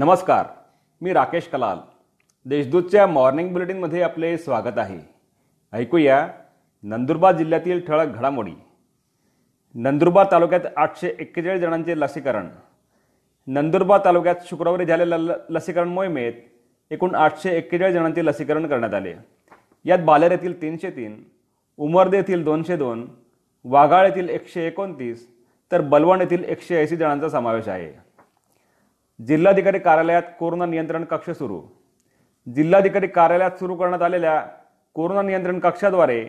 नमस्कार मी राकेश कलाल. देशदूतच्या मॉर्निंग बुलेटिनमध्ये आपले स्वागत आहे. ऐकूया नंदुरबार जिल्ह्यातील ठळक घडामोडी. नंदुरबार तालुक्यात आठशे एक्केचाळीस जणांचे लसीकरण. नंदुरबार तालुक्यात शुक्रवारी झालेल्या ल लसीकरण मोहिमेत एकूण आठशे एक्केचाळीस जणांचे लसीकरण करण्यात आले. यात बालेर येथील तीनशे तीन उमरदे येथील दोनशे दोन वाघाळ येथील एकशे एकोणतीस तर बलवण येथील एकशे ऐंशी जणांचा समावेश आहे. जिल्हाधिकारी कार्यालयात कोरोना नियंत्रण कक्ष सुरू. जिल्हाधिकारी कार्यालयात सुरू करण्यात आलेल्या कोरोना नियंत्रण कक्षाद्वारे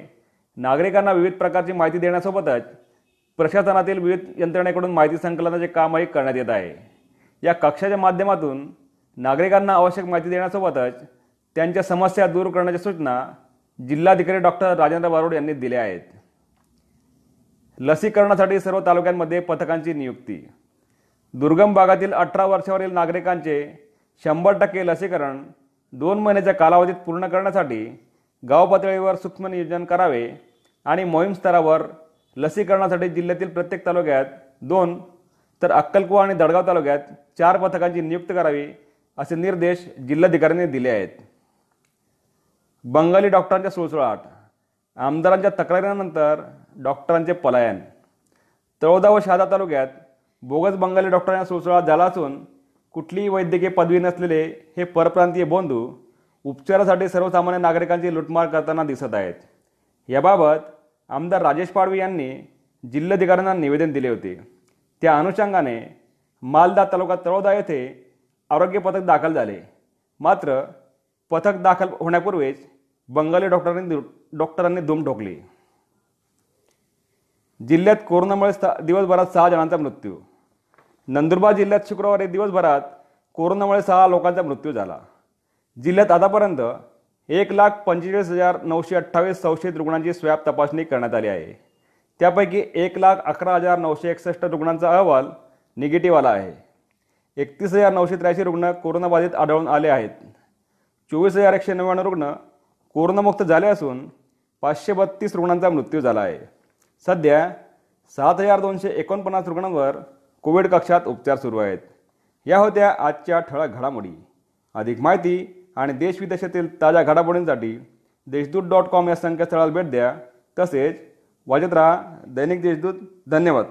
नागरिकांना विविध प्रकारची माहिती देण्यासोबतच प्रशासनातील विविध यंत्रणेकडून माहिती संकलनाचे कामही करण्यात येत आहे. या कक्षाच्या माध्यमातून नागरिकांना आवश्यक माहिती देण्यासोबतच त्यांच्या समस्या दूर करण्याच्या सूचना जिल्हाधिकारी डॉक्टर राजेंद्र बारोड यांनी दिल्या आहेत. लसीकरणासाठी सर्व तालुक्यांमध्ये पथकांची नियुक्ती दुर्गम भागातील अठरा वर्षावरील नागरिकांचे शंभर टक्के लसीकरण दोन महिन्याच्या कालावधीत पूर्ण करण्यासाठी गाव पातळीवर सूक्ष्म नियोजन करावे आणि मोहीम स्तरावर लसीकरणासाठी जिल्ह्यातील प्रत्येक तालुक्यात दोन तर अक्कलकुवा आणि दडगाव तालुक्यात चार पथकांची नियुक्ती करावी असे निर्देश जिल्हाधिकाऱ्यांनी दिले आहेत. बंगाली डॉक्टरांच्या सुळसुळाट आमदारांच्या तक्रारीनंतर डॉक्टरांचे पलायन. तळोदा व शहादा तालुक्यात बोगस बंगाली डॉक्टरांना सुळसुळाट झाला असून कुठलीही वैद्यकीय पदवी नसलेले हे परप्रांतीय बंधू उपचारासाठी सर्वसामान्य नागरिकांची लुटमार करताना दिसत आहेत. याबाबत आमदार राजेश पाडवी यांनी जिल्हाधिकाऱ्यांना निवेदन दिले होते. त्या अनुषंगाने मालदा तालुका तळोदा येथे आरोग्य पथक दाखल झाले. मात्र पथक दाखल होण्यापूर्वीच बंगाली डॉक्टरांनी डॉक्टरांनी धूम ठोकली. जिल्ह्यात कोरोनामुळे दिवसभरात सहा जणांचा मृत्यू नंदुरबार जिल्ह्यात शुक्रवारी दिवसभरात कोरोनामुळे सहा लोकांचा मृत्यू झाला. जिल्ह्यात आतापर्यंत एक लाख पंचेचाळीस हजार नऊशे अठ्ठावीस संशयित रुग्णांची स्वॅब तपासणी करण्यात आली आहे. त्यापैकी एक लाख अकरा हजार नऊशे एकसष्ट रुग्णांचा अहवाल निगेटिव्ह आला आहे. एकतीस हजार नऊशे त्र्याऐंशी रुग्ण कोरोनाबाधित आढळून आले आहेत. चोवीस हजार एकशे नव्याण्णव रुग्ण कोरोनामुक्त झाले असून पाचशे बत्तीस रुग्णांचा मृत्यू झाला आहे. सध्या सात हजार दोनशे एकोणपन्नास रुग्णांवर कोविड कक्षात उपचार सुरू आहेत. या होत्या आजच्या ठळक घडामोडी. अधिक माहिती आणि देशविदेशातील ताज्या घडामोडींसाठी देशदूत डॉट कॉम या संकेतस्थळाला भेट द्या. तसेच वाजत राहा दैनिक देशदूत. धन्यवाद.